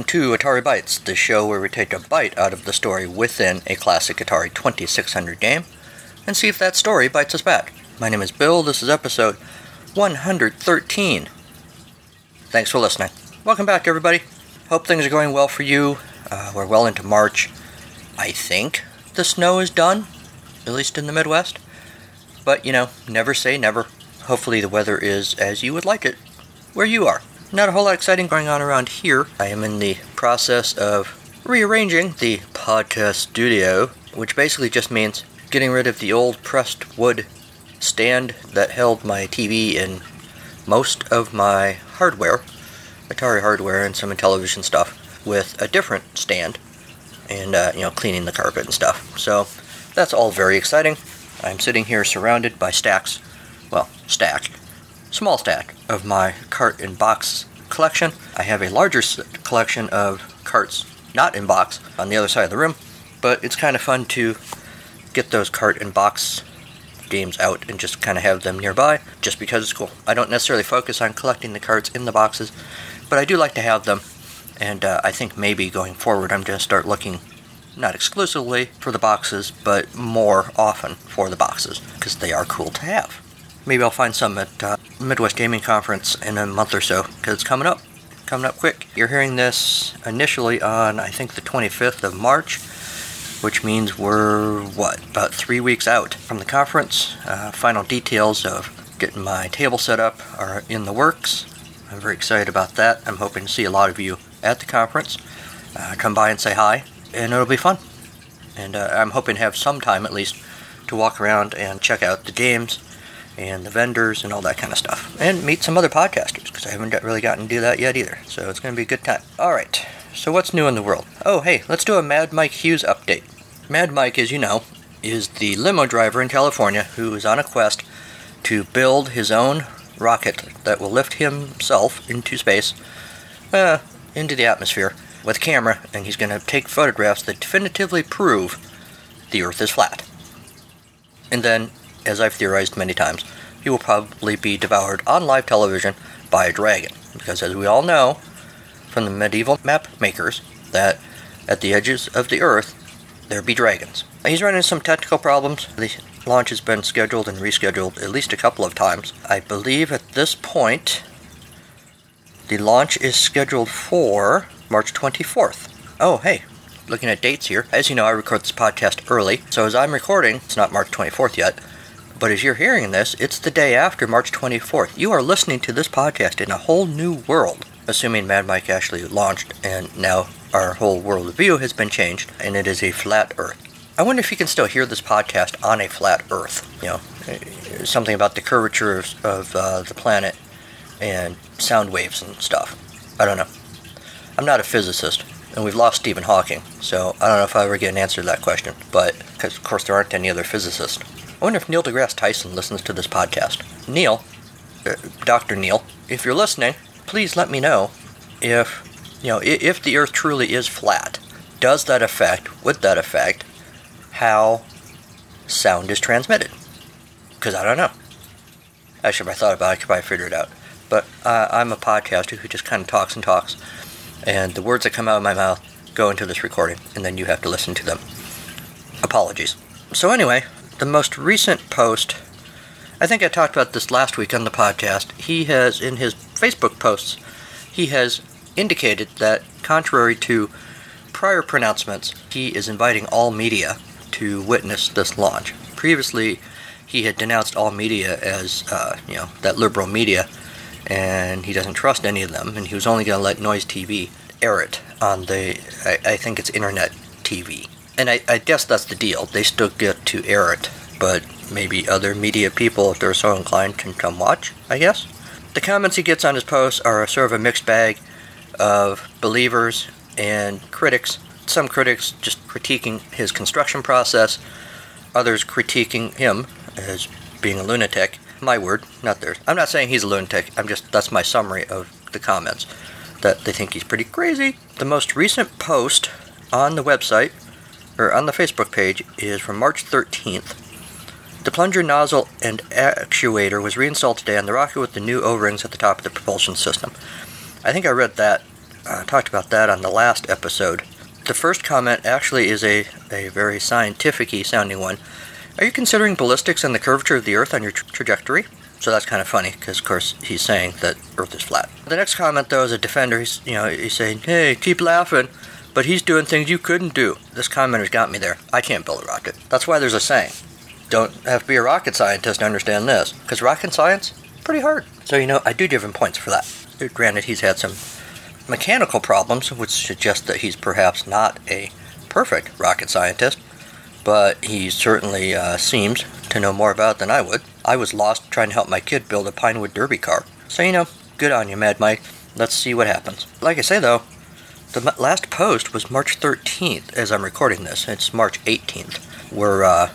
Welcome to Atari Bytes, the show where we take a bite out of the story within a classic Atari 2600 game and see if that story bites us back. My name is Bill, this is episode 113. Thanks for listening. Welcome back, everybody. Hope things are going well for you. Uh, we're well into March. I think the snow is done, at least in the Midwest. But, you know, never say never. Hopefully, the weather is as you would like it where you are. Not a whole lot exciting going on around here. I am in the process of rearranging the podcast studio, which basically just means getting rid of the old pressed wood stand that held my TV and most of my hardware, Atari hardware and some television stuff, with a different stand and, uh, you know, cleaning the carpet and stuff. So that's all very exciting. I'm sitting here surrounded by stacks, well, stack, small stack of my cart and box collection. I have a larger collection of carts not in box on the other side of the room, but it's kind of fun to get those cart and box games out and just kind of have them nearby just because it's cool. I don't necessarily focus on collecting the carts in the boxes, but I do like to have them. And uh, I think maybe going forward, I'm going to start looking not exclusively for the boxes, but more often for the boxes because they are cool to have. Maybe I'll find some at uh, Midwest Gaming Conference in a month or so because it's coming up. Coming up quick. You're hearing this initially on, I think, the 25th of March, which means we're, what, about three weeks out from the conference. Uh, final details of getting my table set up are in the works. I'm very excited about that. I'm hoping to see a lot of you at the conference. Uh, come by and say hi, and it'll be fun. And uh, I'm hoping to have some time at least to walk around and check out the games and the vendors and all that kind of stuff. And meet some other podcasters, because I haven't really gotten to do that yet either. So it's going to be a good time. Alright, so what's new in the world? Oh, hey, let's do a Mad Mike Hughes update. Mad Mike, as you know, is the limo driver in California who is on a quest to build his own rocket that will lift himself into space, uh, into the atmosphere, with a camera, and he's going to take photographs that definitively prove the Earth is flat. And then as I've theorized many times, he will probably be devoured on live television by a dragon. Because as we all know from the medieval map makers, that at the edges of the earth there be dragons. He's running some technical problems. The launch has been scheduled and rescheduled at least a couple of times. I believe at this point the launch is scheduled for March 24th. Oh, hey, looking at dates here. As you know, I record this podcast early, so as I'm recording, it's not March 24th yet, but as you're hearing this, it's the day after March 24th. You are listening to this podcast in a whole new world, assuming Mad Mike actually launched and now our whole world view has been changed and it is a flat Earth. I wonder if you can still hear this podcast on a flat Earth. You know, something about the curvature of, of uh, the planet and sound waves and stuff. I don't know. I'm not a physicist, and we've lost Stephen Hawking, so I don't know if I ever get an answer to that question. But because of course there aren't any other physicists. I wonder if Neil deGrasse Tyson listens to this podcast. Neil, uh, Dr. Neil, if you're listening, please let me know if, you know, if the Earth truly is flat. Does that affect, would that affect, how sound is transmitted? Because I don't know. Actually, if I thought about it, I could probably figure it out. But uh, I'm a podcaster who just kind of talks and talks, and the words that come out of my mouth go into this recording, and then you have to listen to them. Apologies. So, anyway, the most recent post, I think I talked about this last week on the podcast. He has, in his Facebook posts, he has indicated that, contrary to prior pronouncements, he is inviting all media to witness this launch. Previously, he had denounced all media as, uh, you know, that liberal media, and he doesn't trust any of them, and he was only going to let Noise TV air it on the, I, I think it's internet TV and I, I, guess that's the deal. They still get to air it, but maybe other media people, if they're so inclined, can come watch, I guess. The comments he gets on his posts are sort of a mixed bag of believers and critics. Some critics just critiquing his construction process, others critiquing him as being a lunatic. My word, not theirs. I'm not saying he's a lunatic, I'm just, that's my summary of the comments. That they think he's pretty crazy. The most recent post on the website or on the Facebook page is from March 13th. The plunger nozzle and actuator was reinstalled today on the rocket with the new O-rings at the top of the propulsion system. I think I read that uh, talked about that on the last episode. The first comment actually is a, a very scientific sounding one. Are you considering ballistics and the curvature of the Earth on your tra- trajectory? So that's kind of funny because, of course, he's saying that Earth is flat. The next comment, though, is a defender. He's, you know, he's saying, "Hey, keep laughing," but he's doing things you couldn't do. This commenter's got me there. I can't build a rocket. That's why there's a saying: don't have to be a rocket scientist to understand this, because rocket science pretty hard. So you know, I do give him points for that. Granted, he's had some mechanical problems, which suggest that he's perhaps not a perfect rocket scientist, but he certainly uh, seems to know more about it than I would. I was lost trying to help my kid build a Pinewood Derby car. So, you know, good on you, Mad Mike. Let's see what happens. Like I say, though, the last post was March 13th as I'm recording this. It's March 18th. We're, uh,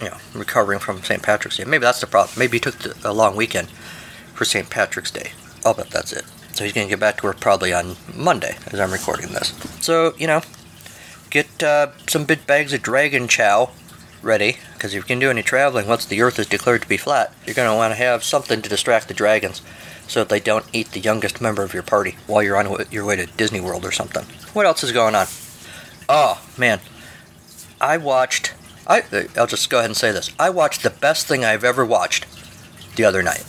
you know, recovering from St. Patrick's Day. Maybe that's the problem. Maybe he took a long weekend for St. Patrick's Day. I'll bet that's it. So he's going to get back to work probably on Monday as I'm recording this. So, you know, get uh, some big bags of dragon chow ready, because if you can do any traveling once the Earth is declared to be flat, you're going to want to have something to distract the dragons so they don't eat the youngest member of your party while you're on your way to Disney World or something. What else is going on? Oh, man. I watched. I, I'll just go ahead and say this. I watched the best thing I've ever watched the other night.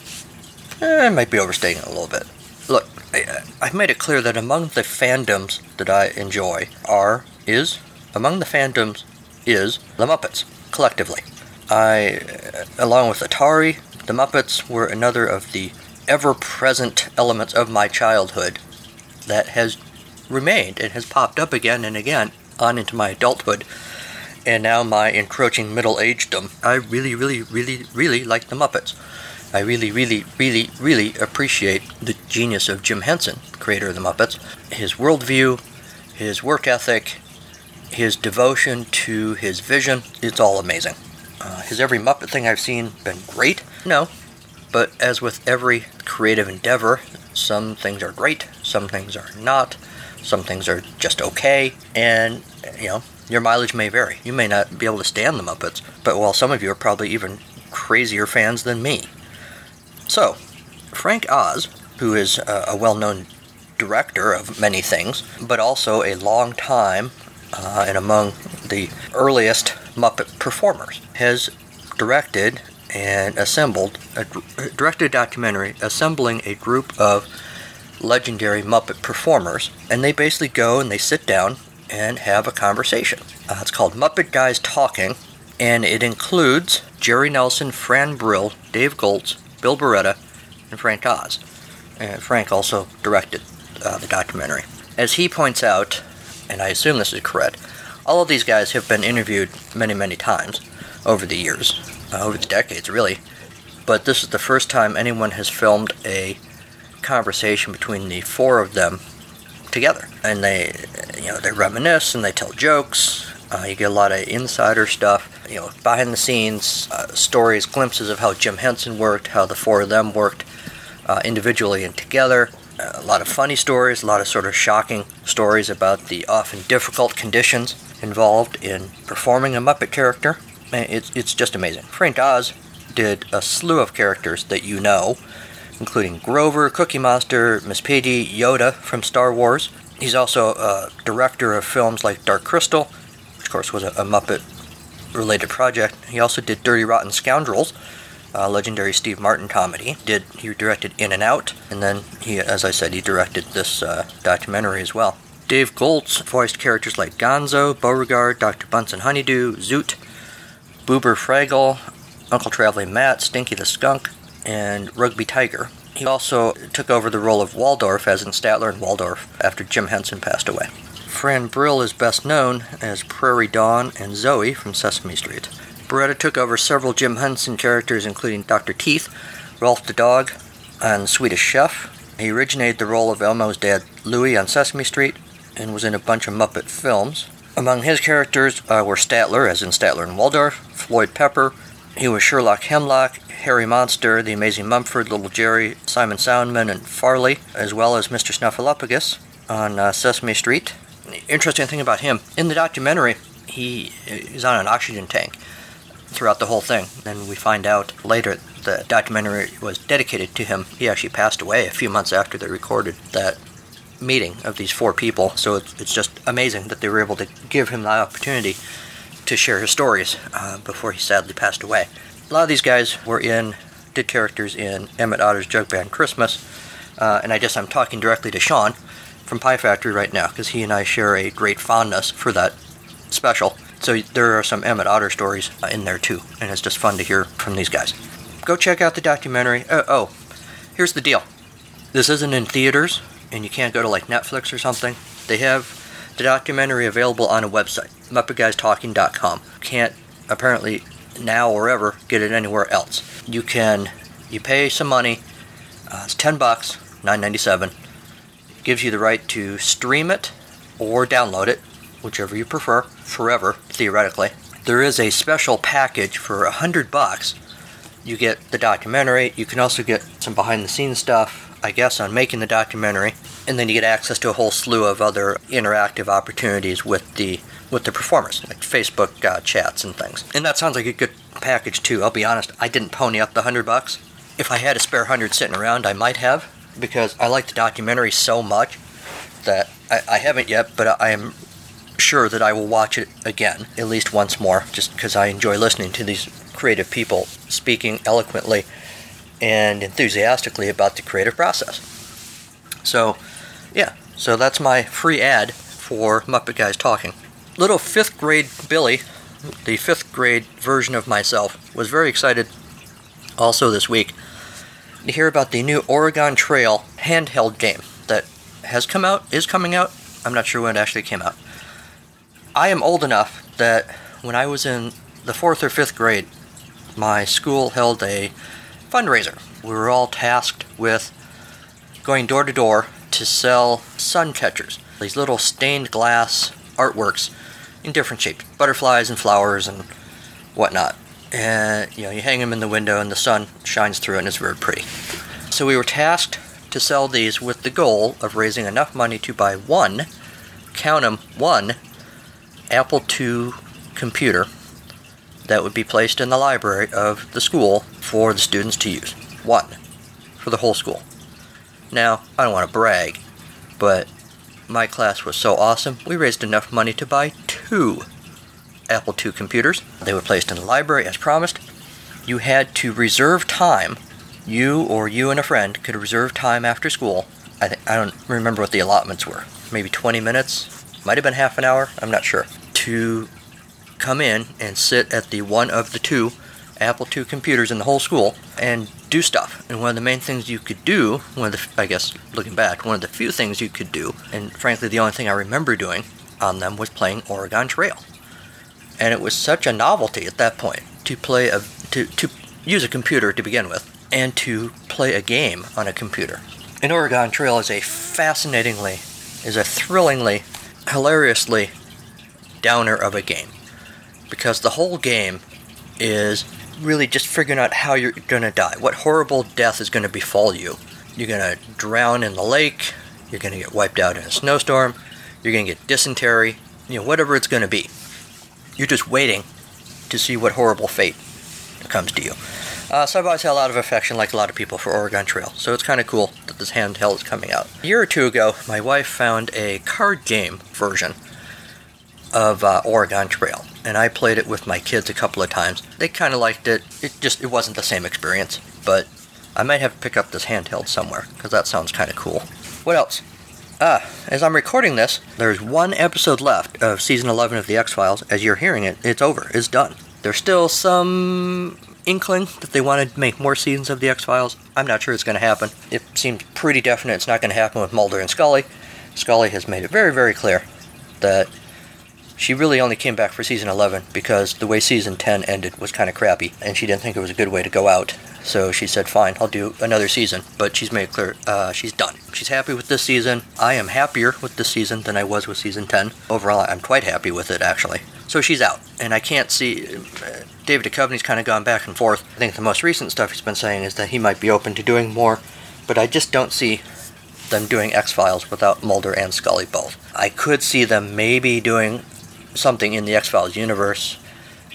Eh, I might be overstating it a little bit. Look, I, I've made it clear that among the fandoms that I enjoy are, is, among the fandoms is the Muppets, collectively. I, along with Atari, the Muppets were another of the ever present elements of my childhood that has remained and has popped up again and again on into my adulthood and now my encroaching middle agedom. I really, really, really, really like the Muppets. I really, really, really, really appreciate the genius of Jim Henson, creator of the Muppets. His worldview, his work ethic, his devotion to his vision, it's all amazing. Uh, has every Muppet thing I've seen been great? No. But as with every creative endeavor, some things are great, some things are not, some things are just okay, and, you know, your mileage may vary. You may not be able to stand the Muppets, but while some of you are probably even crazier fans than me. So, Frank Oz, who is a well known director of many things, but also a long time uh, and among the earliest Muppet performers, has directed and assembled a, directed a documentary assembling a group of legendary Muppet performers, and they basically go and they sit down and have a conversation. Uh, it's called Muppet Guys Talking, and it includes Jerry Nelson, Fran Brill, Dave Goelz, Bill Barretta, and Frank Oz. And Frank also directed uh, the documentary. As he points out, and I assume this is correct, all of these guys have been interviewed many, many times over the years, over the decades, really. But this is the first time anyone has filmed a conversation between the four of them together, and they, you know, they reminisce and they tell jokes. Uh, you get a lot of insider stuff you know, behind the scenes uh, stories, glimpses of how Jim Henson worked, how the four of them worked uh, individually and together. Uh, a lot of funny stories, a lot of sort of shocking stories about the often difficult conditions involved in performing a Muppet character. It's, it's just amazing. Frank Oz did a slew of characters that you know, including Grover, Cookie Monster, Miss Piggy, Yoda from Star Wars. He's also a director of films like Dark Crystal, which of course was a, a Muppet related project. He also did Dirty Rotten Scoundrels, a legendary Steve Martin comedy. Did he directed In and Out, and then he, as I said, he directed this uh, documentary as well. Dave Goelz voiced characters like Gonzo, Beauregard, Dr. Bunsen Honeydew, Zoot, Boober Fraggle, Uncle Traveling Matt, Stinky the Skunk, and Rugby Tiger. He also took over the role of Waldorf, as in Statler and Waldorf, after Jim Henson passed away. Fran Brill is best known as Prairie Dawn and Zoe from Sesame Street. Barretta took over several Jim Henson characters, including Dr. Teeth, Rolf the Dog, and Swedish Chef. He originated the role of Elmo's dad, Louie, on Sesame Street, and was in a bunch of Muppet films. Among his characters uh, were Statler, as in Statler and Waldorf, Floyd Pepper. He was Sherlock Hemlock, Herry Monster, The Amazing Mumford, Little Jerry, Simon Soundman, and Farley, as well as Mr. Snuffleupagus on uh, Sesame Street interesting thing about him in the documentary, he is on an oxygen tank throughout the whole thing. And we find out later the documentary was dedicated to him. He actually passed away a few months after they recorded that meeting of these four people. So it's, it's just amazing that they were able to give him the opportunity to share his stories uh, before he sadly passed away. A lot of these guys were in, did characters in Emmett Otter's Jug Band Christmas, uh, and I guess I'm talking directly to Sean from Pie Factory right now because he and I share a great fondness for that special. So there are some Emmett Otter stories uh, in there too, and it's just fun to hear from these guys. Go check out the documentary. Uh, oh, here's the deal. This isn't in theaters, and you can't go to like Netflix or something. They have the documentary available on a website, MuppetGuysTalking.com. Can't apparently now or ever get it anywhere else. You can you pay some money. Uh, it's ten bucks, nine ninety seven. Gives you the right to stream it or download it, whichever you prefer, forever theoretically. There is a special package for a hundred bucks. You get the documentary. You can also get some behind the scenes stuff I guess, on making the documentary, and then you get access to a whole slew of other interactive opportunities with the with the performers, like Facebook uh, chats and things. And that sounds like a good package too. I'll be honest, I didn't pony up the hundred bucks. If I had a spare hundred sitting around, I might have, because I like the documentary so much that I, I haven't yet, but I am sure that I will watch it again, at least once more, just because I enjoy listening to these creative people speaking eloquently and enthusiastically about the creative process. So, yeah, so that's my free ad for Muppet Guys Talking. Little fifth grade Billy, the fifth grade version of myself, was very excited also this week to hear about the new Oregon Trail handheld game that has come out, is coming out. I'm not sure when it actually came out. I am old enough that when I was in the fourth or fifth grade, my school held a fundraiser. We were all tasked with going door to door to sell sun catchers, these little stained glass artworks in different shapes, butterflies and flowers and whatnot. And you know, you hang them in the window and the sun shines through and it's very pretty. So we were tasked to sell these with the goal of raising enough money to buy one, count them, one Apple II computer that would be placed in the library of the school for the students to use. One. For the whole school. Now, I don't want to brag, but my class was so awesome, we raised enough money to buy two Apple II computers. They were placed in the library as promised. You had to reserve time. You or you and a friend could reserve time after school. I, th- I don't remember what the allotments were. Maybe 20 minutes? Might have been half an hour. I'm not sure. To come in and sit at the one of the two Apple II computers in the whole school and do stuff. And one of the main things you could do, one of the, I guess, looking back, one of the few things you could do, and frankly the only thing I remember doing on them was playing Oregon Trail. And it was such a novelty at that point to play a, to, to use a computer to begin with, and to play a game on a computer. And Oregon Trail is a fascinatingly, is a thrillingly, hilariously downer of a game because the whole game is really just figuring out how you're going to die. What horrible death is going to befall you. You're going to drown in the lake, you're going to get wiped out in a snowstorm, you're going to get dysentery, you know, whatever it's going to be. You're just waiting to see what horrible fate comes to you. Uh, so I've always had a lot of affection, like a lot of people, for Oregon Trail. So it's kind of cool that this handheld is coming out. A year or two ago, my wife found a card game version of uh, Oregon Trail, and I played it with my kids a couple of times. They kind of liked it. It just it wasn't the same experience, but I might have to pick up this handheld somewhere because that sounds kind of cool. What else? Ah, as I'm recording this, there's one episode left of season 11 of The X Files. As you're hearing it, it's over. It's done. There's still some inkling that they want to make more seasons of The X Files. I'm not sure it's going to happen. It seems pretty definite it's not going to happen with Mulder and Scully. Scully has made it very, very clear that she really only came back for season 11 because the way season 10 ended was kind of crappy, and she didn't think it was a good way to go out. So she said, "Fine, I'll do another season." But she's made clear uh, she's done. She's happy with this season. I am happier with this season than I was with season 10. Overall, I'm quite happy with it actually. So she's out, and I can't see. Uh, David Duchovny's kind of gone back and forth. I think the most recent stuff he's been saying is that he might be open to doing more, but I just don't see them doing X Files without Mulder and Scully both. I could see them maybe doing something in the X Files universe,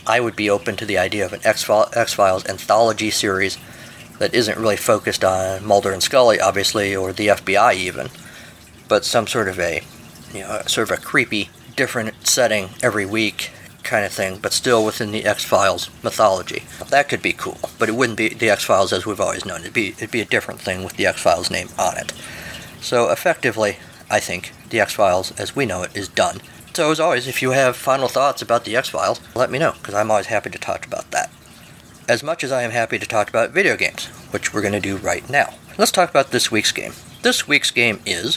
I would be open to the idea of an X Files anthology series that isn't really focused on Mulder and Scully, obviously, or the FBI even, but some sort of a, you know, sort of a creepy, different setting every week kind of thing, but still within the X Files mythology. That could be cool, but it wouldn't be the X Files as we've always known. It'd be it'd be a different thing with the X Files name on it. So effectively, I think the X Files as we know it is done. So as always, if you have final thoughts about the X Files, let me know because I'm always happy to talk about that. As much as I am happy to talk about video games, which we're going to do right now. Let's talk about this week's game. This week's game is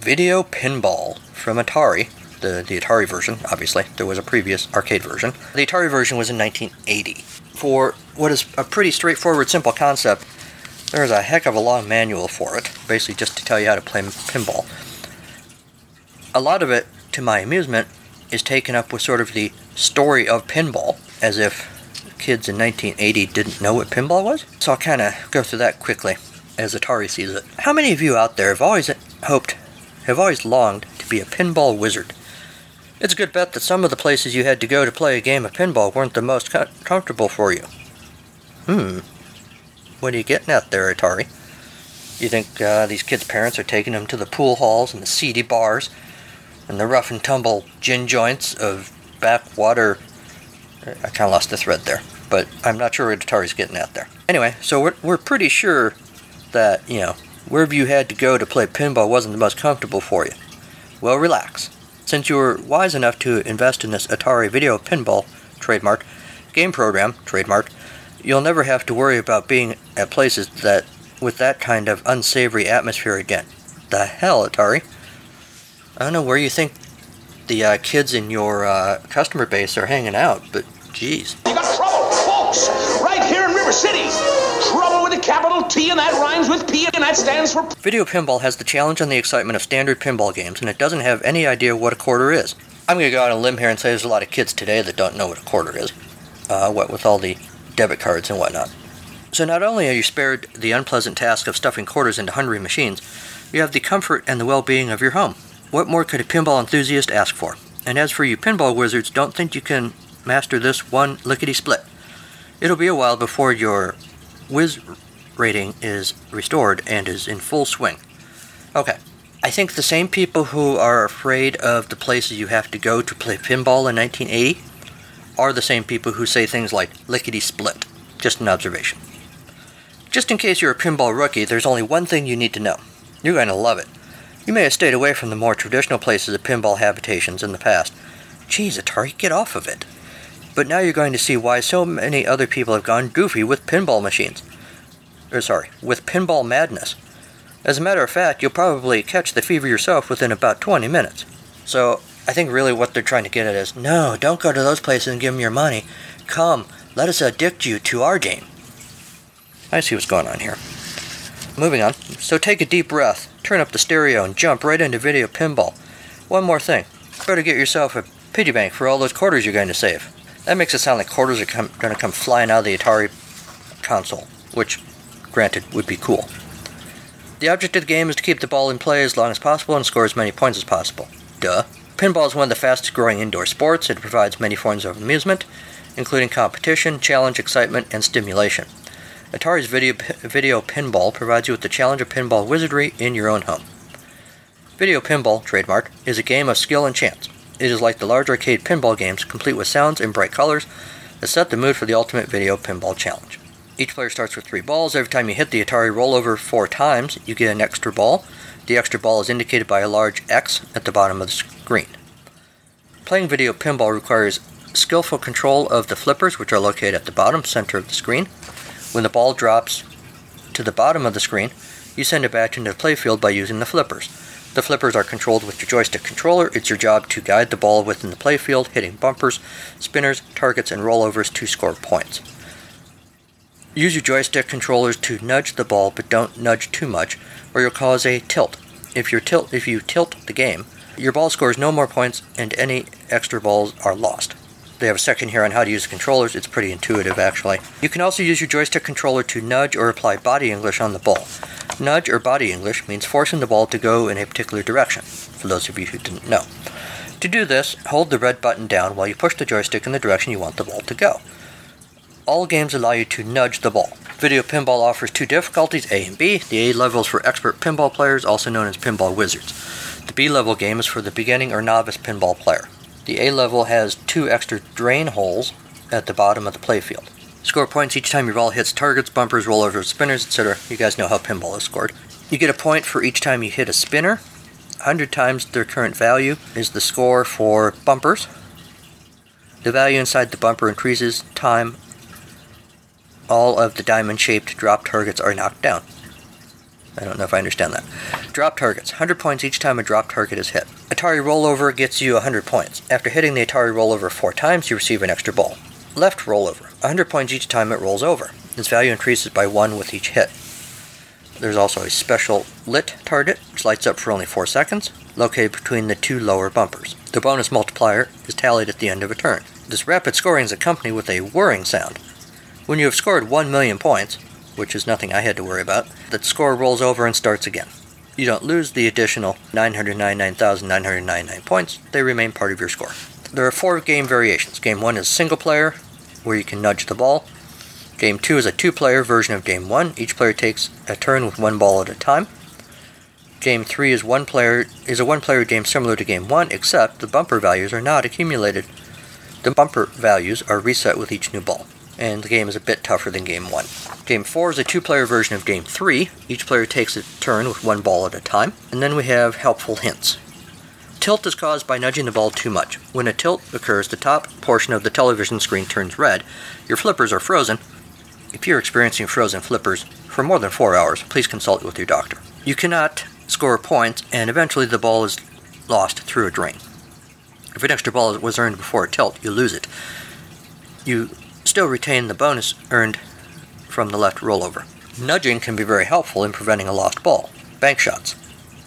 Video Pinball from Atari the, the Atari version, obviously. There was a previous arcade version. The Atari version was in 1980. For what is a pretty straightforward, simple concept, there's a heck of a long manual for it, basically just to tell you how to play pinball. A lot of it, to my amusement, is taken up with sort of the story of pinball, as if kids in 1980 didn't know what pinball was. So I'll kind of go through that quickly as Atari sees it. How many of you out there have always hoped, have always longed to be a pinball wizard? It's a good bet that some of the places you had to go to play a game of pinball weren't the most co- comfortable for you. Hmm. What are you getting at there, Atari? You think uh, these kids' parents are taking them to the pool halls and the seedy bars and the rough and tumble gin joints of backwater? I kind of lost the thread there, but I'm not sure what Atari's getting at there. Anyway, so we're, we're pretty sure that, you know, wherever you had to go to play pinball wasn't the most comfortable for you. Well, relax. Since you were wise enough to invest in this Atari Video Pinball trademark game program trademark, you'll never have to worry about being at places that with that kind of unsavory atmosphere again. The hell, Atari? I don't know where you think the uh, kids in your uh, customer base are hanging out, but geez. You got trouble, folks, right here in River City. Trouble with a capital T, and that rhymes with P, and that stands for. Video pinball has the challenge and the excitement of standard pinball games, and it doesn't have any idea what a quarter is. I'm going to go out on a limb here and say there's a lot of kids today that don't know what a quarter is, uh, what with all the debit cards and whatnot. So not only are you spared the unpleasant task of stuffing quarters into hungry machines, you have the comfort and the well-being of your home. What more could a pinball enthusiast ask for? And as for you pinball wizards, don't think you can master this one lickety split. It'll be a while before your whiz rating is restored and is in full swing. Okay. I think the same people who are afraid of the places you have to go to play pinball in 1980 are the same people who say things like lickety split. Just an observation. Just in case you're a pinball rookie, there's only one thing you need to know. You're going to love it. You may have stayed away from the more traditional places of pinball habitations in the past. Geez, Atari, get off of it. But now you're going to see why so many other people have gone goofy with pinball machines. Or sorry, with pinball madness. As a matter of fact, you'll probably catch the fever yourself within about 20 minutes. So, I think really what they're trying to get at is no, don't go to those places and give them your money. Come, let us addict you to our game. I see what's going on here. Moving on. So take a deep breath, turn up the stereo, and jump right into video pinball. One more thing. Better get yourself a piggy bank for all those quarters you're going to save. That makes it sound like quarters are com- going to come flying out of the Atari console, which, granted, would be cool. The object of the game is to keep the ball in play as long as possible and score as many points as possible. Duh. Pinball is one of the fastest growing indoor sports. It provides many forms of amusement, including competition, challenge, excitement, and stimulation. Atari's video, video Pinball provides you with the challenge of pinball wizardry in your own home. Video Pinball, trademark, is a game of skill and chance. It is like the large arcade pinball games, complete with sounds and bright colors, that set the mood for the ultimate video pinball challenge. Each player starts with three balls. Every time you hit the Atari rollover four times, you get an extra ball. The extra ball is indicated by a large X at the bottom of the screen. Playing video pinball requires skillful control of the flippers, which are located at the bottom center of the screen. When the ball drops to the bottom of the screen, you send it back into the playfield by using the flippers. The flippers are controlled with your joystick controller. It's your job to guide the ball within the playfield, hitting bumpers, spinners, targets, and rollovers to score points. Use your joystick controllers to nudge the ball, but don't nudge too much, or you'll cause a tilt. If tilt, if you tilt the game, your ball scores no more points, and any extra balls are lost. They have a section here on how to use the controllers. It's pretty intuitive, actually. You can also use your joystick controller to nudge or apply body English on the ball. Nudge or body English means forcing the ball to go in a particular direction, for those of you who didn't know. To do this, hold the red button down while you push the joystick in the direction you want the ball to go. All games allow you to nudge the ball. Video Pinball offers two difficulties, A and B. The A level is for expert pinball players, also known as pinball wizards. The B level game is for the beginning or novice pinball player. The A level has two extra drain holes at the bottom of the playfield. Score points each time your ball hits targets, bumpers, rollovers, spinners, etc. You guys know how pinball is scored. You get a point for each time you hit a spinner. 100 times their current value is the score for bumpers. The value inside the bumper increases time all of the diamond shaped drop targets are knocked down. I don't know if I understand that. Drop targets 100 points each time a drop target is hit. Atari rollover gets you 100 points. After hitting the Atari rollover four times, you receive an extra ball. Left rollover 100 points each time it rolls over. Its value increases by one with each hit. There's also a special lit target, which lights up for only 4 seconds, located between the two lower bumpers. The bonus multiplier is tallied at the end of a turn. This rapid scoring is accompanied with a whirring sound. When you have scored 1 million points, which is nothing I had to worry about, the score rolls over and starts again. You don't lose the additional 999,999 points, they remain part of your score. There are four game variations. Game 1 is single player, where you can nudge the ball. Game 2 is a two player version of Game 1. Each player takes a turn with one ball at a time. Game 3 is one player is a one player game similar to Game 1, except the bumper values are not accumulated. The bumper values are reset with each new ball and the game is a bit tougher than Game 1. Game 4 is a two player version of Game 3. Each player takes a turn with one ball at a time, and then we have helpful hints. Tilt is caused by nudging the ball too much. When a tilt occurs, the top portion of the television screen turns red. Your flippers are frozen. If you're experiencing frozen flippers for more than four hours, please consult with your doctor. You cannot score points, and eventually the ball is lost through a drain. If an extra ball was earned before a tilt, you lose it. You still retain the bonus earned from the left rollover. Nudging can be very helpful in preventing a lost ball. Bank shots.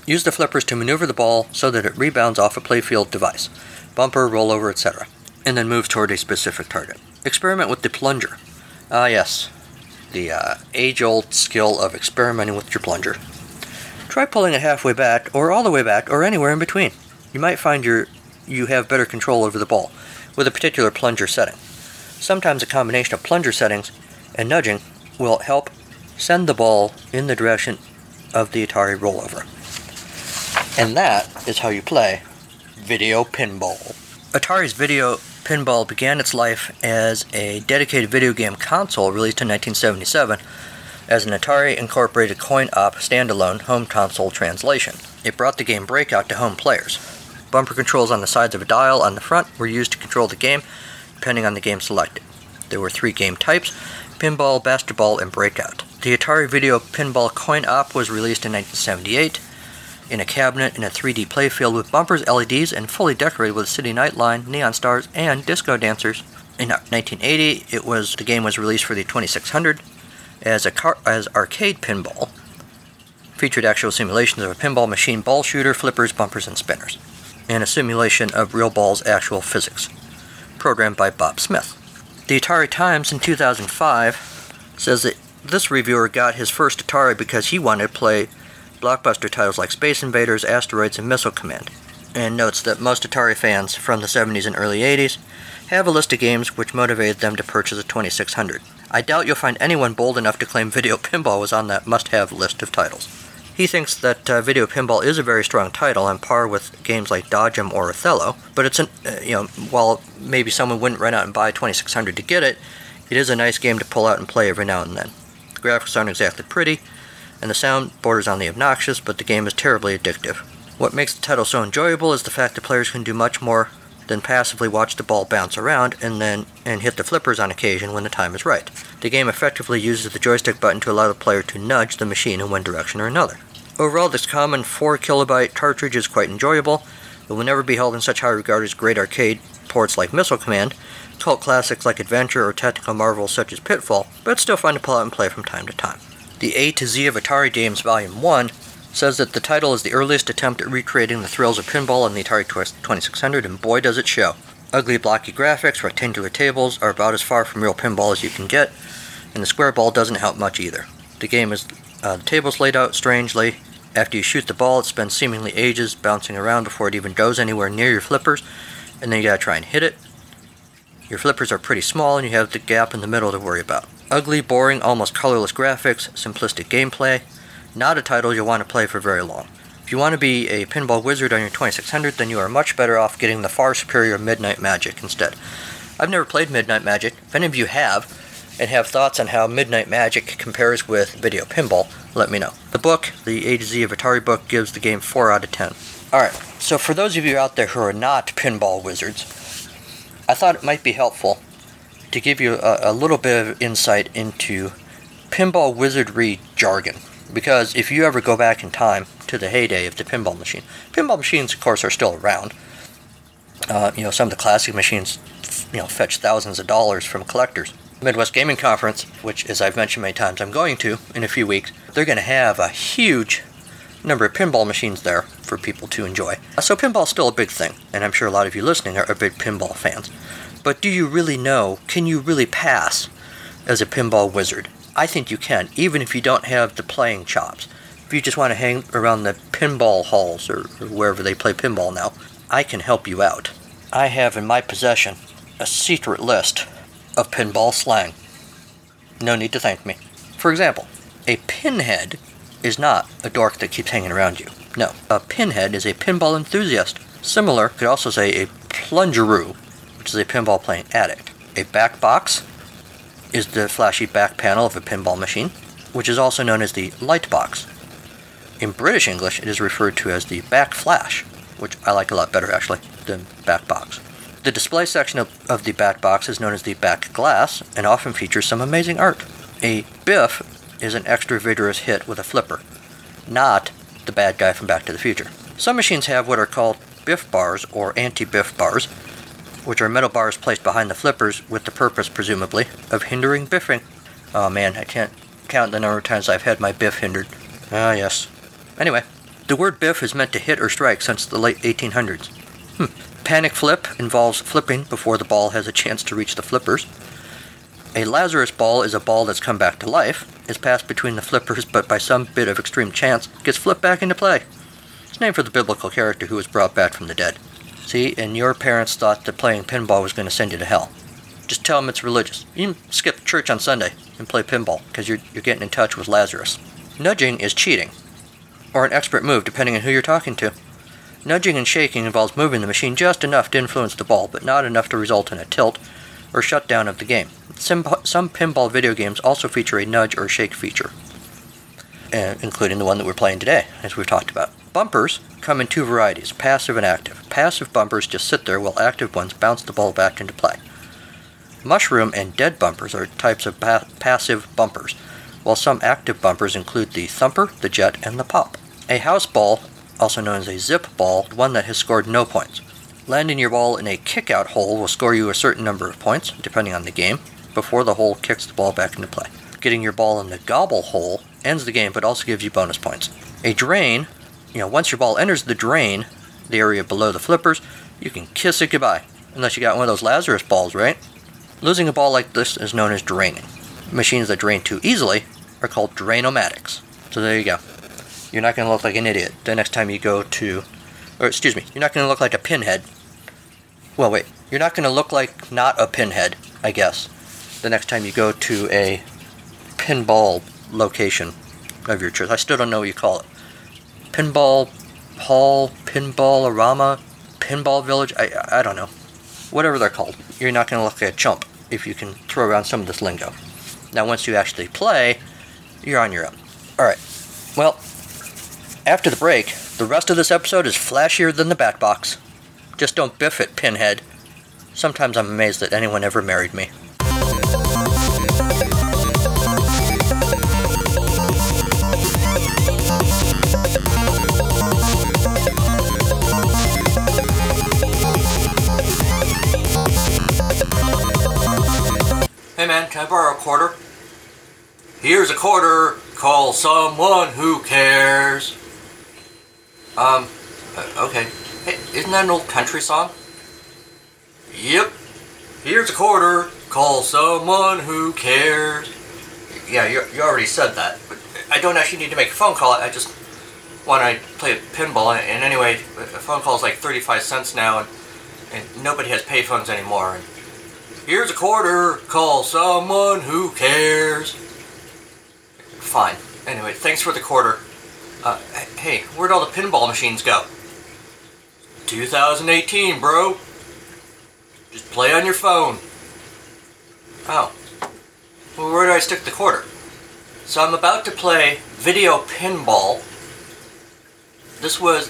Use the flippers to maneuver the ball so that it rebounds off a playfield device, bumper, rollover, etc., and then moves toward a specific target. Experiment with the plunger. Ah, yes, the uh, age old skill of experimenting with your plunger. Try pulling it halfway back, or all the way back, or anywhere in between. You might find your, you have better control over the ball with a particular plunger setting. Sometimes a combination of plunger settings and nudging will help send the ball in the direction of the Atari rollover. And that is how you play video pinball. Atari's video pinball began its life as a dedicated video game console released in 1977 as an Atari Incorporated coin op standalone home console translation. It brought the game Breakout to home players. Bumper controls on the sides of a dial on the front were used to control the game depending on the game selected. There were three game types pinball, basketball, and breakout. The Atari Video Pinball Coin Op was released in 1978 in a cabinet in a 3D playfield with bumpers, LEDs, and fully decorated with city nightline, neon stars, and disco dancers. In 1980, it was the game was released for the 2600 as a car, as arcade pinball. Featured actual simulations of a pinball machine, ball shooter, flippers, bumpers, and spinners, and a simulation of real ball's actual physics programmed by Bob Smith. The Atari Times in 2005 says that this reviewer got his first Atari because he wanted to play blockbuster titles like Space Invaders, Asteroids, and Missile Command, and notes that most Atari fans from the 70s and early 80s have a list of games which motivated them to purchase a 2600. I doubt you'll find anyone bold enough to claim Video Pinball was on that must have list of titles. He thinks that uh, Video Pinball is a very strong title on par with games like Dodge 'Em or Othello, but it's an, uh, you know, while maybe someone wouldn't run out and buy 2600 to get it, it is a nice game to pull out and play every now and then. The graphics aren't exactly pretty, and the sound borders on the obnoxious, but the game is terribly addictive. What makes the title so enjoyable is the fact that players can do much more than passively watch the ball bounce around and then and hit the flippers on occasion when the time is right. The game effectively uses the joystick button to allow the player to nudge the machine in one direction or another. Overall, this common 4 kilobyte cartridge is quite enjoyable. It will never be held in such high regard as great arcade ports like Missile Command, cult classics like Adventure, or technical marvels such as Pitfall, but still fun to pull out and play from time to time. The A to Z of Atari Games Volume 1 says that the title is the earliest attempt at recreating the thrills of pinball on the Atari 2600, and boy does it show. Ugly blocky graphics, rectangular tables are about as far from real pinball as you can get, and the square ball doesn't help much either. The game is uh, the table's laid out strangely, after you shoot the ball, it spends seemingly ages bouncing around before it even goes anywhere near your flippers, and then you gotta try and hit it. Your flippers are pretty small and you have the gap in the middle to worry about. Ugly, boring, almost colorless graphics, simplistic gameplay. Not a title you'll want to play for very long. If you want to be a pinball wizard on your 2600, then you are much better off getting the far superior Midnight Magic instead. I've never played Midnight Magic. If any of you have, and have thoughts on how Midnight Magic compares with video pinball, let me know. The book, the A to Z of Atari book, gives the game 4 out of 10. Alright, so for those of you out there who are not pinball wizards, I thought it might be helpful to give you a, a little bit of insight into pinball wizardry jargon. Because if you ever go back in time to the heyday of the pinball machine, pinball machines, of course, are still around. Uh, you know, some of the classic machines, you know, fetch thousands of dollars from collectors. Midwest Gaming Conference, which, as I've mentioned many times, I'm going to in a few weeks, they're going to have a huge number of pinball machines there for people to enjoy. So pinball's still a big thing, and I'm sure a lot of you listening are, are big pinball fans. But do you really know? Can you really pass as a pinball wizard? I think you can, even if you don't have the playing chops. If you just want to hang around the pinball halls or, or wherever they play pinball now, I can help you out. I have in my possession a secret list of pinball slang. No need to thank me. For example, a pinhead is not a dork that keeps hanging around you. No, a pinhead is a pinball enthusiast. Similar, could also say a plungeroo, which is a pinball playing addict. A back box is the flashy back panel of a pinball machine, which is also known as the light box. In British English, it is referred to as the back flash, which I like a lot better actually than back box. The display section of, of the back box is known as the back glass and often features some amazing art. A biff is an extra vigorous hit with a flipper, not the bad guy from Back to the Future. Some machines have what are called biff bars or anti biff bars, which are metal bars placed behind the flippers with the purpose, presumably, of hindering biffing. Oh man, I can't count the number of times I've had my biff hindered. Ah, yes. Anyway, the word biff is meant to hit or strike since the late 1800s. Panic flip involves flipping before the ball has a chance to reach the flippers. A Lazarus ball is a ball that's come back to life, is passed between the flippers, but by some bit of extreme chance gets flipped back into play. It's named for the biblical character who was brought back from the dead. See, and your parents thought that playing pinball was going to send you to hell. Just tell them it's religious. You can skip church on Sunday and play pinball because you're, you're getting in touch with Lazarus. Nudging is cheating, or an expert move depending on who you're talking to. Nudging and shaking involves moving the machine just enough to influence the ball, but not enough to result in a tilt or shutdown of the game. Some, some pinball video games also feature a nudge or shake feature, uh, including the one that we're playing today, as we've talked about. Bumpers come in two varieties passive and active. Passive bumpers just sit there while active ones bounce the ball back into play. Mushroom and dead bumpers are types of pa- passive bumpers, while some active bumpers include the thumper, the jet, and the pop. A house ball, also known as a zip ball, one that has scored no points. Landing your ball in a kick-out hole will score you a certain number of points, depending on the game, before the hole kicks the ball back into play. Getting your ball in the gobble hole ends the game, but also gives you bonus points. A drain, you know, once your ball enters the drain, the area below the flippers, you can kiss it goodbye. Unless you got one of those Lazarus balls, right? Losing a ball like this is known as draining. Machines that drain too easily are called drainomatics. So there you go. You're not going to look like an idiot the next time you go to, or excuse me, you're not going to look like a pinhead well, wait. You're not going to look like not a pinhead, I guess, the next time you go to a pinball location of your church. I still don't know what you call it. Pinball hall, pinball arama, pinball village. I I don't know. Whatever they're called. You're not going to look like a chump if you can throw around some of this lingo. Now, once you actually play, you're on your own. All right. Well, after the break, the rest of this episode is flashier than the back box. Just don't biff it, Pinhead. Sometimes I'm amazed that anyone ever married me. Hey man, can I borrow a quarter? Here's a quarter. Call someone who cares. Um, uh, okay. Hey, isn't that an old country song? Yep. Here's a quarter. Call someone who cares. Yeah, you, you already said that. But I don't actually need to make a phone call. I just want to play pinball. And anyway, a phone call is like 35 cents now, and, and nobody has payphones anymore. And Here's a quarter. Call someone who cares. Fine. Anyway, thanks for the quarter. Uh, hey, where'd all the pinball machines go? 2018, bro. Just play on your phone. Oh. Well, where do I stick the quarter? So I'm about to play video pinball. This was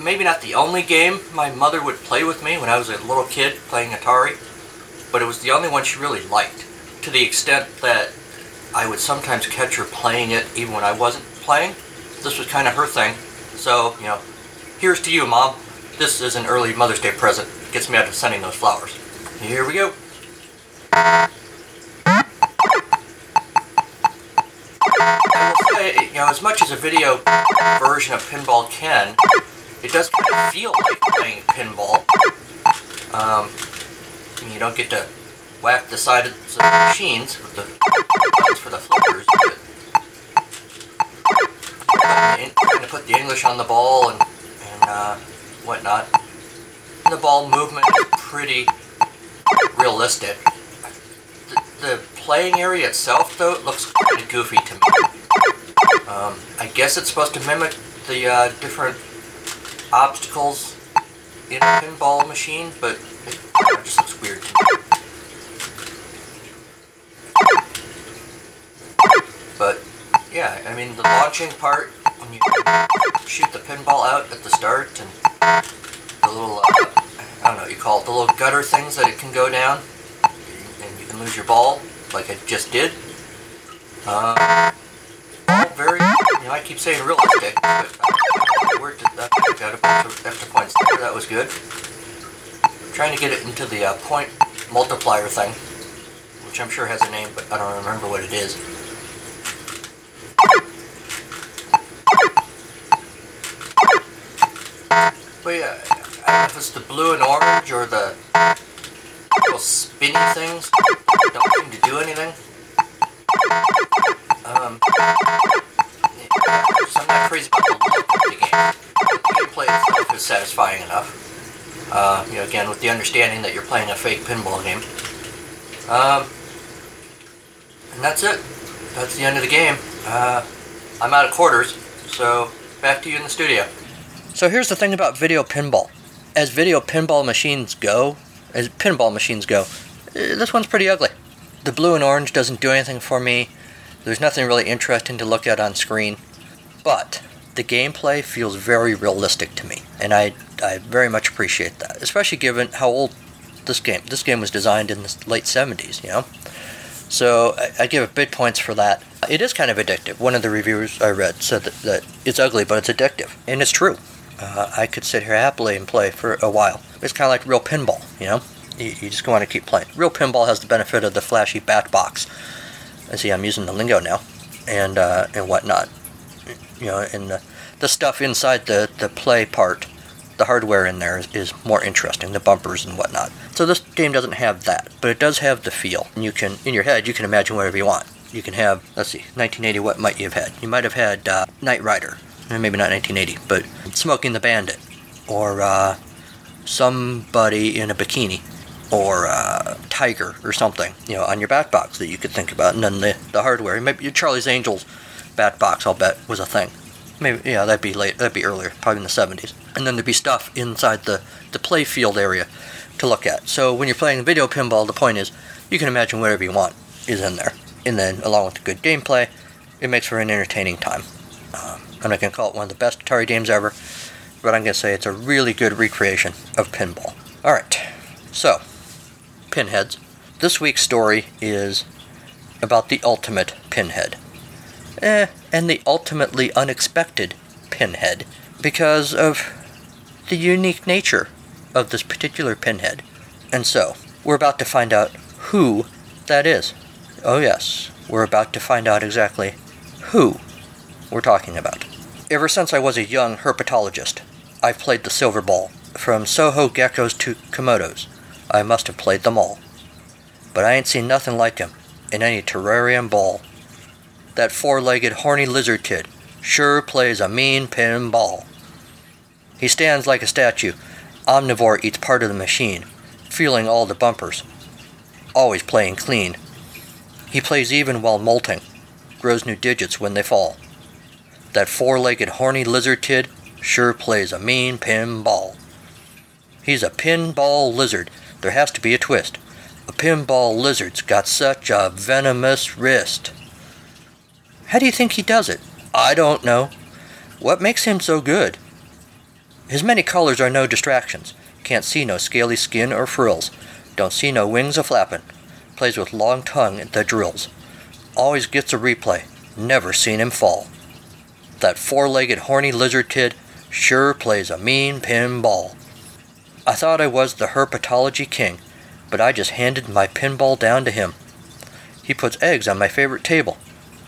maybe not the only game my mother would play with me when I was a little kid playing Atari, but it was the only one she really liked. To the extent that I would sometimes catch her playing it even when I wasn't playing. This was kind of her thing. So, you know, here's to you, Mom. This is an early Mother's Day present. Gets me out of sending those flowers. Here we go. Say, you know, as much as a video version of pinball can, it does kind of feel like playing pinball. Um, you don't get to whack the sides of the machines with the for the flippers, kind of put the English on the ball and, and uh, whatnot. The ball movement is pretty realistic. The, the playing area itself, though, looks kind of goofy to me. Um, I guess it's supposed to mimic the uh, different obstacles in a pinball machine, but it just looks weird to me. But yeah, I mean the launching part when you shoot the pinball out at the start and the little uh, I don't know what you call it the little gutter things that it can go down and you can lose your ball like I just did. Uh, very you know I keep saying realistic, but I worked at that. Got a bunch of extra points there. That was good. trying to get it into the uh, point multiplier thing, which I'm sure has a name, but I don't remember what it is. But yeah, I don't know if it's the blue and orange or the little spinny things don't seem to do anything. Um, so I'm not crazy about the look of the game. The gameplay itself is satisfying enough. Uh, you know, again, with the understanding that you're playing a fake pinball game. Um, and that's it. That's the end of the game. Uh, I'm out of quarters, so back to you in the studio. So here's the thing about video pinball. As video pinball machines go, as pinball machines go, eh, this one's pretty ugly. The blue and orange doesn't do anything for me. There's nothing really interesting to look at on screen. But the gameplay feels very realistic to me, and I, I very much appreciate that, especially given how old this game. This game was designed in the late 70s, you know. So I, I give it big points for that. It is kind of addictive. One of the reviewers I read said that, that it's ugly, but it's addictive, and it's true uh, I could sit here happily and play for a while. It's kind of like real pinball, you know? You, you just want to keep playing. Real pinball has the benefit of the flashy back box. I see I'm using the lingo now, and uh, and whatnot. You know, and the, the stuff inside the, the play part, the hardware in there is, is more interesting, the bumpers and whatnot. So this game doesn't have that, but it does have the feel. And you can, in your head, you can imagine whatever you want. You can have, let's see, 1980, what might you have had? You might have had uh, Knight Rider, maybe not 1980, but Smokey and the Bandit, or uh, somebody in a bikini, or uh, Tiger, or something, you know, on your back box that you could think about. And then the, the hardware, maybe Charlie's Angels back box, I'll bet, was a thing. Maybe, yeah, that'd be late, that'd be earlier, probably in the 70s. And then there'd be stuff inside the, the play field area to look at. So when you're playing video pinball, the point is you can imagine whatever you want is in there. And then, along with the good gameplay, it makes for an entertaining time. I'm not going to call it one of the best Atari games ever, but I'm going to say it's a really good recreation of pinball. Alright, so, pinheads. This week's story is about the ultimate pinhead. Eh, and the ultimately unexpected pinhead because of the unique nature of this particular pinhead. And so, we're about to find out who that is. Oh, yes, we're about to find out exactly who we're talking about. Ever since I was a young herpetologist, I've played the silver ball. From Soho geckos to Komodos, I must have played them all. But I ain't seen nothing like him in any terrarium ball. That four-legged horny lizard kid sure plays a mean pin ball. He stands like a statue. Omnivore eats part of the machine, feeling all the bumpers. always playing clean. He plays even while molting, grows new digits when they fall. That four legged horny lizard kid sure plays a mean pinball. He's a pinball lizard. There has to be a twist. A pinball lizard's got such a venomous wrist. How do you think he does it? I don't know. What makes him so good? His many colors are no distractions. Can't see no scaly skin or frills. Don't see no wings a flappin'. Plays with long tongue that drills. Always gets a replay. Never seen him fall. That four legged horny lizard kid sure plays a mean pinball. I thought I was the herpetology king, but I just handed my pinball down to him. He puts eggs on my favorite table.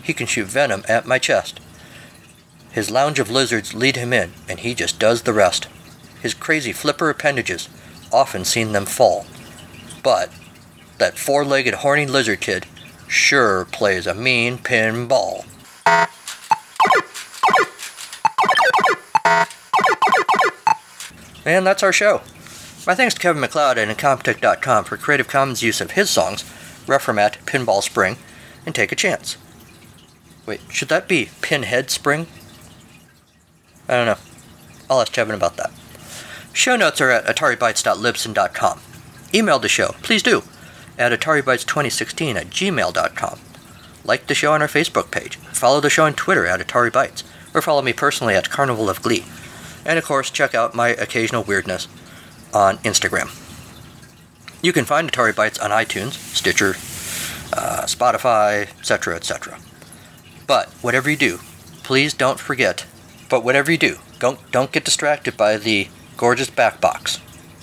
He can shoot venom at my chest. His lounge of lizards lead him in, and he just does the rest. His crazy flipper appendages, often seen them fall. But that four legged horny lizard kid sure plays a mean pinball. And that's our show. My thanks to Kevin MacLeod and Incompetech.com for Creative Commons use of his songs, Reformat, Pinball Spring, and Take a Chance. Wait, should that be Pinhead Spring? I don't know. I'll ask Kevin about that. Show notes are at ataribytes.libsyn.com. Email the show, please do, at ataribytes2016 at gmail.com. Like the show on our Facebook page. Follow the show on Twitter at ataribytes, or follow me personally at Carnival of Glee. And of course, check out my occasional weirdness on Instagram. You can find Atari Bytes on iTunes, Stitcher, uh, Spotify, etc., etc. But whatever you do, please don't forget. But whatever you do, don't don't get distracted by the gorgeous back box.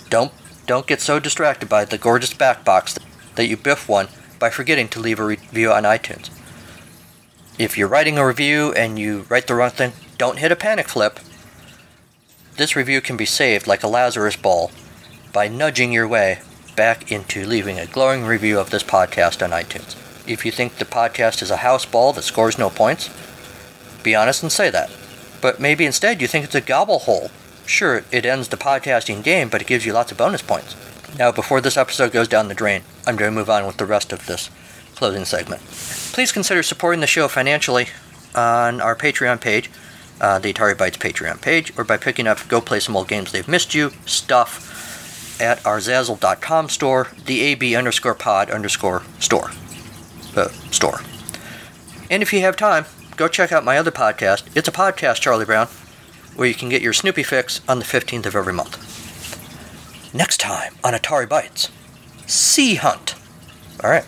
Don't don't get so distracted by the gorgeous back box that you biff one by forgetting to leave a review on iTunes. If you're writing a review and you write the wrong thing, don't hit a panic flip. This review can be saved like a Lazarus ball by nudging your way back into leaving a glowing review of this podcast on iTunes. If you think the podcast is a house ball that scores no points, be honest and say that. But maybe instead you think it's a gobble hole. Sure, it ends the podcasting game, but it gives you lots of bonus points. Now, before this episode goes down the drain, I'm going to move on with the rest of this closing segment. Please consider supporting the show financially on our Patreon page uh, the Atari Bytes Patreon page, or by picking up Go Play Some Old Games They've Missed You stuff at our Zazzle.com store, the AB underscore pod underscore store. Uh, store. And if you have time, go check out my other podcast. It's a podcast, Charlie Brown, where you can get your Snoopy fix on the 15th of every month. Next time on Atari Bytes, Sea Hunt. All right.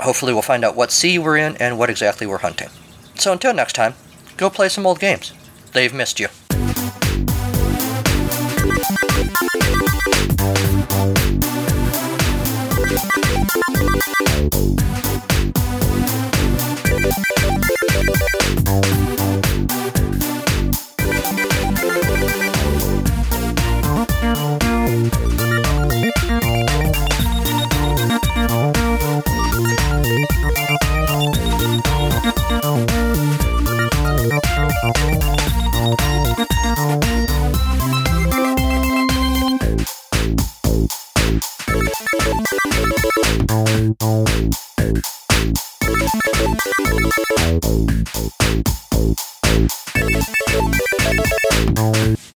Hopefully, we'll find out what sea we're in and what exactly we're hunting. So until next time, Go play some old games. They've missed you.